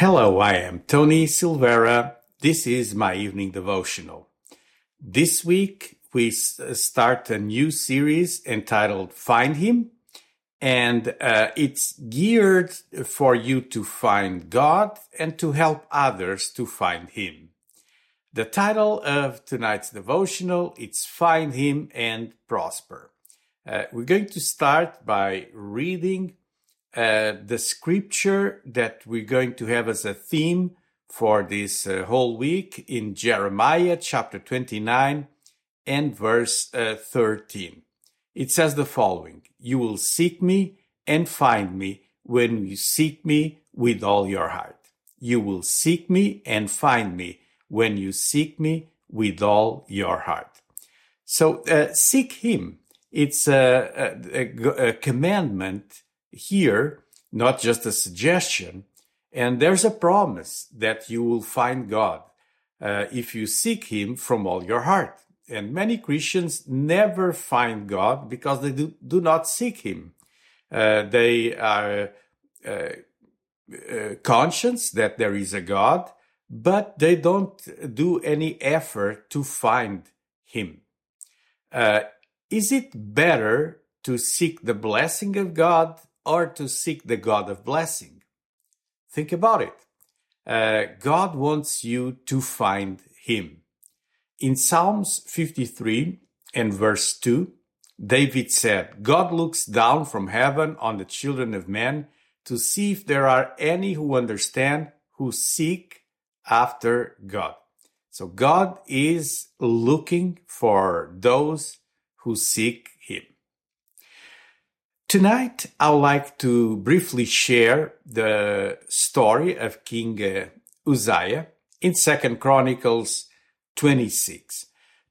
Hello, I am Tony Silvera. This is my evening devotional. This week we start a new series entitled Find Him, and uh, it's geared for you to find God and to help others to find Him. The title of tonight's devotional is Find Him and Prosper. Uh, we're going to start by reading uh, the scripture that we're going to have as a theme for this uh, whole week in Jeremiah chapter 29 and verse uh, 13. It says the following You will seek me and find me when you seek me with all your heart. You will seek me and find me when you seek me with all your heart. So uh, seek him. It's a, a, a commandment here, not just a suggestion. And there's a promise that you will find God uh, if you seek Him from all your heart. And many Christians never find God because they do, do not seek Him. Uh, they are uh, uh, conscious that there is a God, but they don't do any effort to find Him. Uh, is it better to seek the blessing of God or to seek the God of blessing? Think about it. Uh, God wants you to find Him. In Psalms 53 and verse 2, David said, God looks down from heaven on the children of men to see if there are any who understand, who seek after God. So God is looking for those who seek. Tonight, I would like to briefly share the story of King uh, Uzziah in Second Chronicles 26.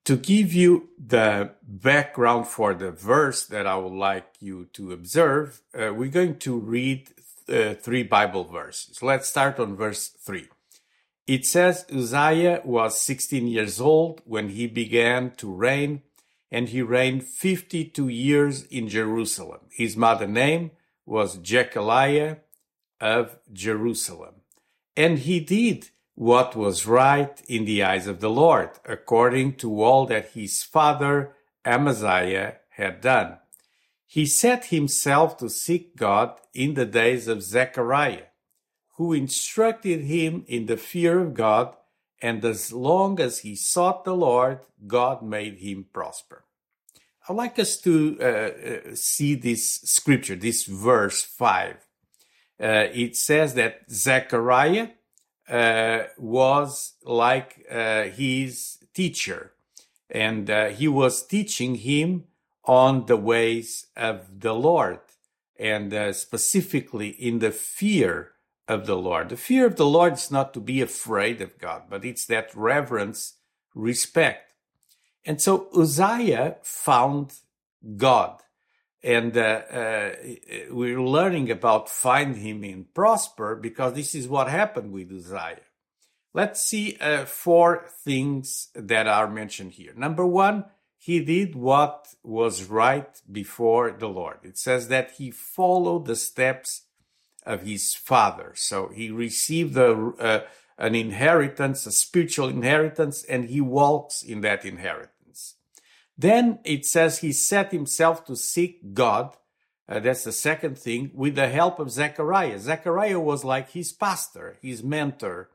To give you the background for the verse that I would like you to observe, uh, we're going to read uh, three Bible verses. Let's start on verse 3. It says Uzziah was 16 years old when he began to reign and he reigned 52 years in Jerusalem. His mother name was Jechaliah of Jerusalem. And he did what was right in the eyes of the Lord, according to all that his father Amaziah had done. He set himself to seek God in the days of Zechariah, who instructed him in the fear of God and as long as he sought the Lord, God made him prosper. I'd like us to uh, uh, see this scripture, this verse 5. Uh, it says that Zechariah uh, was like uh, his teacher, and uh, he was teaching him on the ways of the Lord, and specifically in the fear of the Lord. The fear of the Lord is not to be afraid of God, but it's that reverence, respect. And so Uzziah found God. And uh, uh, we're learning about find him in prosper because this is what happened with Uzziah. Let's see uh, four things that are mentioned here. Number one, he did what was right before the Lord. It says that he followed the steps of his father. So he received a, uh, an inheritance, a spiritual inheritance, and he walks in that inheritance. Then it says he set himself to seek God. Uh, that's the second thing, with the help of Zechariah. Zechariah was like his pastor, his mentor,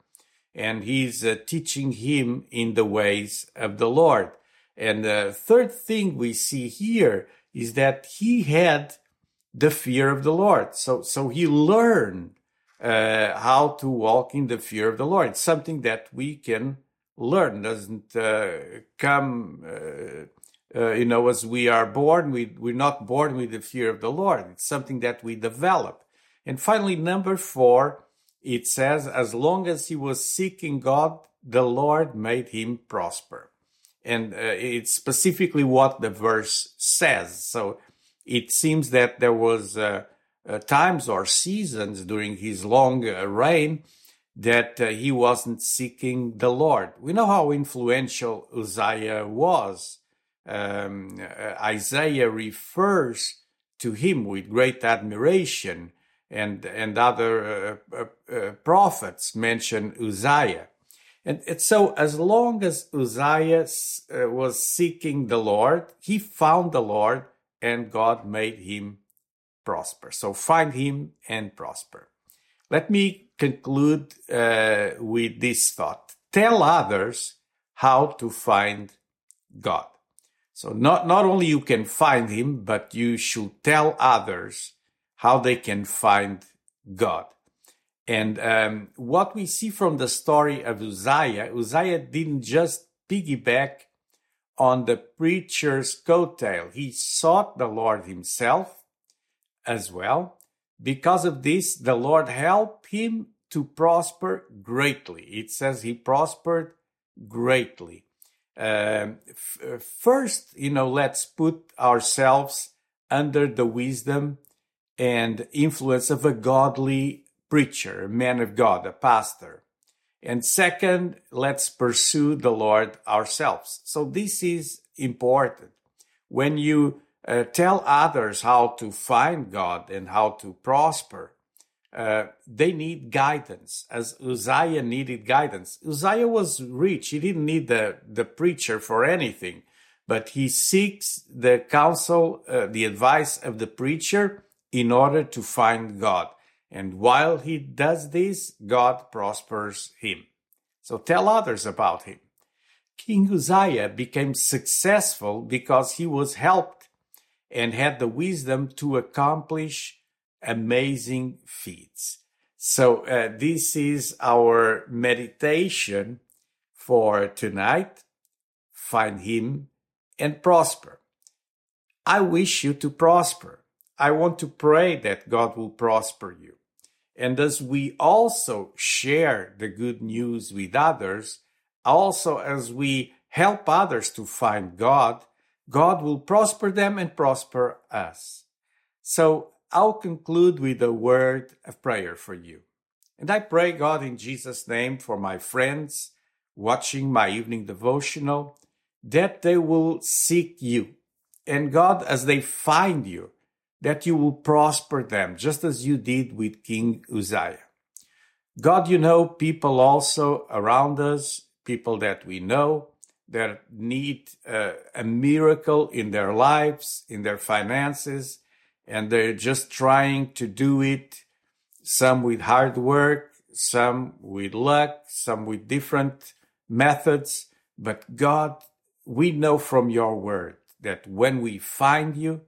and he's uh, teaching him in the ways of the Lord. And the third thing we see here is that he had the fear of the Lord. So, so he learned uh, how to walk in the fear of the Lord. It's something that we can learn. Doesn't uh, come, uh, uh, you know, as we are born. We we're not born with the fear of the Lord. It's something that we develop. And finally, number four, it says, as long as he was seeking God, the Lord made him prosper. And uh, it's specifically what the verse says. So it seems that there was uh, uh, times or seasons during his long uh, reign that uh, he wasn't seeking the Lord. We know how influential Uzziah was. Um, uh, Isaiah refers to him with great admiration, and and other uh, prophets mention Uzziah. And, and, so, as long as Uzziah was seeking the Lord, he found the Lord, and God made him prosper. So, find him and prosper. Let me conclude uh, with this thought: Tell others how to find God. So, not not only you can find Him, but you should tell others how they can find God. And um, what we see from the story of Uzziah, Uzziah didn't just piggyback on the preacher's coattail. He sought the Lord himself as well. Because of this, the Lord helped him to prosper greatly. It says he prospered greatly. Um, f- first, you know, let's put ourselves under the wisdom and influence of a godly preacher, a man of God, a pastor. And second, let's pursue the Lord ourselves. So this is important. When you uh, tell others how to find God and how to prosper, uh, they need guidance, as Uzziah needed guidance. Uzziah was rich; he didn't need the the preacher for anything, but he seeks the counsel, uh, the advice of the preacher in order to find God. And while he does this, God prospers him. So tell others about him. King Uzziah became successful because he was helped and had the wisdom to accomplish amazing feats. So, uh, this is our meditation for tonight. Find Him and prosper. I wish you to prosper. I want to pray that God will prosper you. And as we also share the good news with others, also as we help others to find God, God will prosper them and prosper us. So I'll conclude with a word of prayer for you. And I pray, God, in Jesus' name, for my friends watching my evening devotional, that they will seek you. And God, as they find you, that you will prosper them, just as you did with King Uzziah. God, you know people also around us, people that we know that need uh, a miracle in their lives, in their finances, and they're just trying to do it, some with hard work, some with luck, some with different methods. But God, we know from your word that when we find you,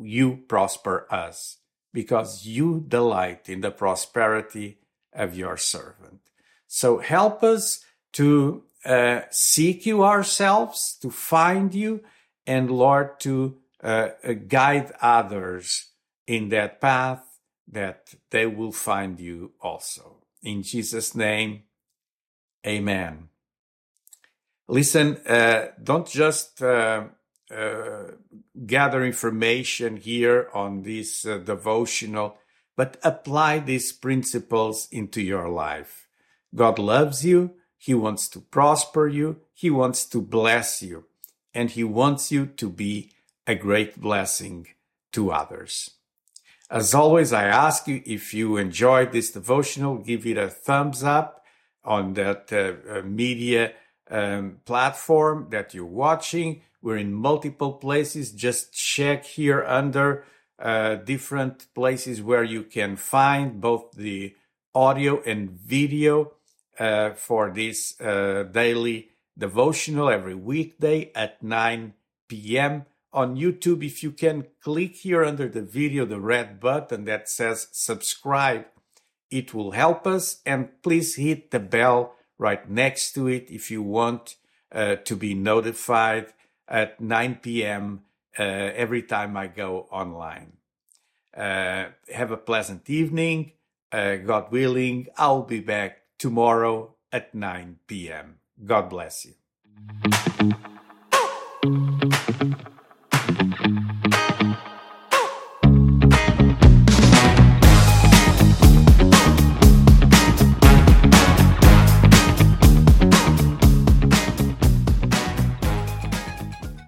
you prosper us because you delight in the prosperity of your servant. So help us to uh, seek you ourselves, to find you, and Lord, to uh, uh, guide others in that path that they will find you also. In Jesus' name, amen. Listen, uh, don't just uh, gather information here on this uh, devotional, but apply these principles into your life. God loves you. He wants to prosper you. He wants to bless you. And He wants you to be a great blessing to others. As always, I ask you if you enjoyed this devotional, give it a thumbs up on that uh, uh media um, platform that you're watching we're in multiple places. Just check here under uh, different places where you can find both the audio and video uh, for this uh, daily devotional every weekday at 9 p.m. On YouTube, if you can click here under the video, the red button that says subscribe, it will help us. And please hit the bell right next to it if you want uh, to be notified at 9 p.m. Uh, every time I go online. Uh, have a pleasant evening. Uh, God willing, I'll be back tomorrow at 9 p.m. God bless you.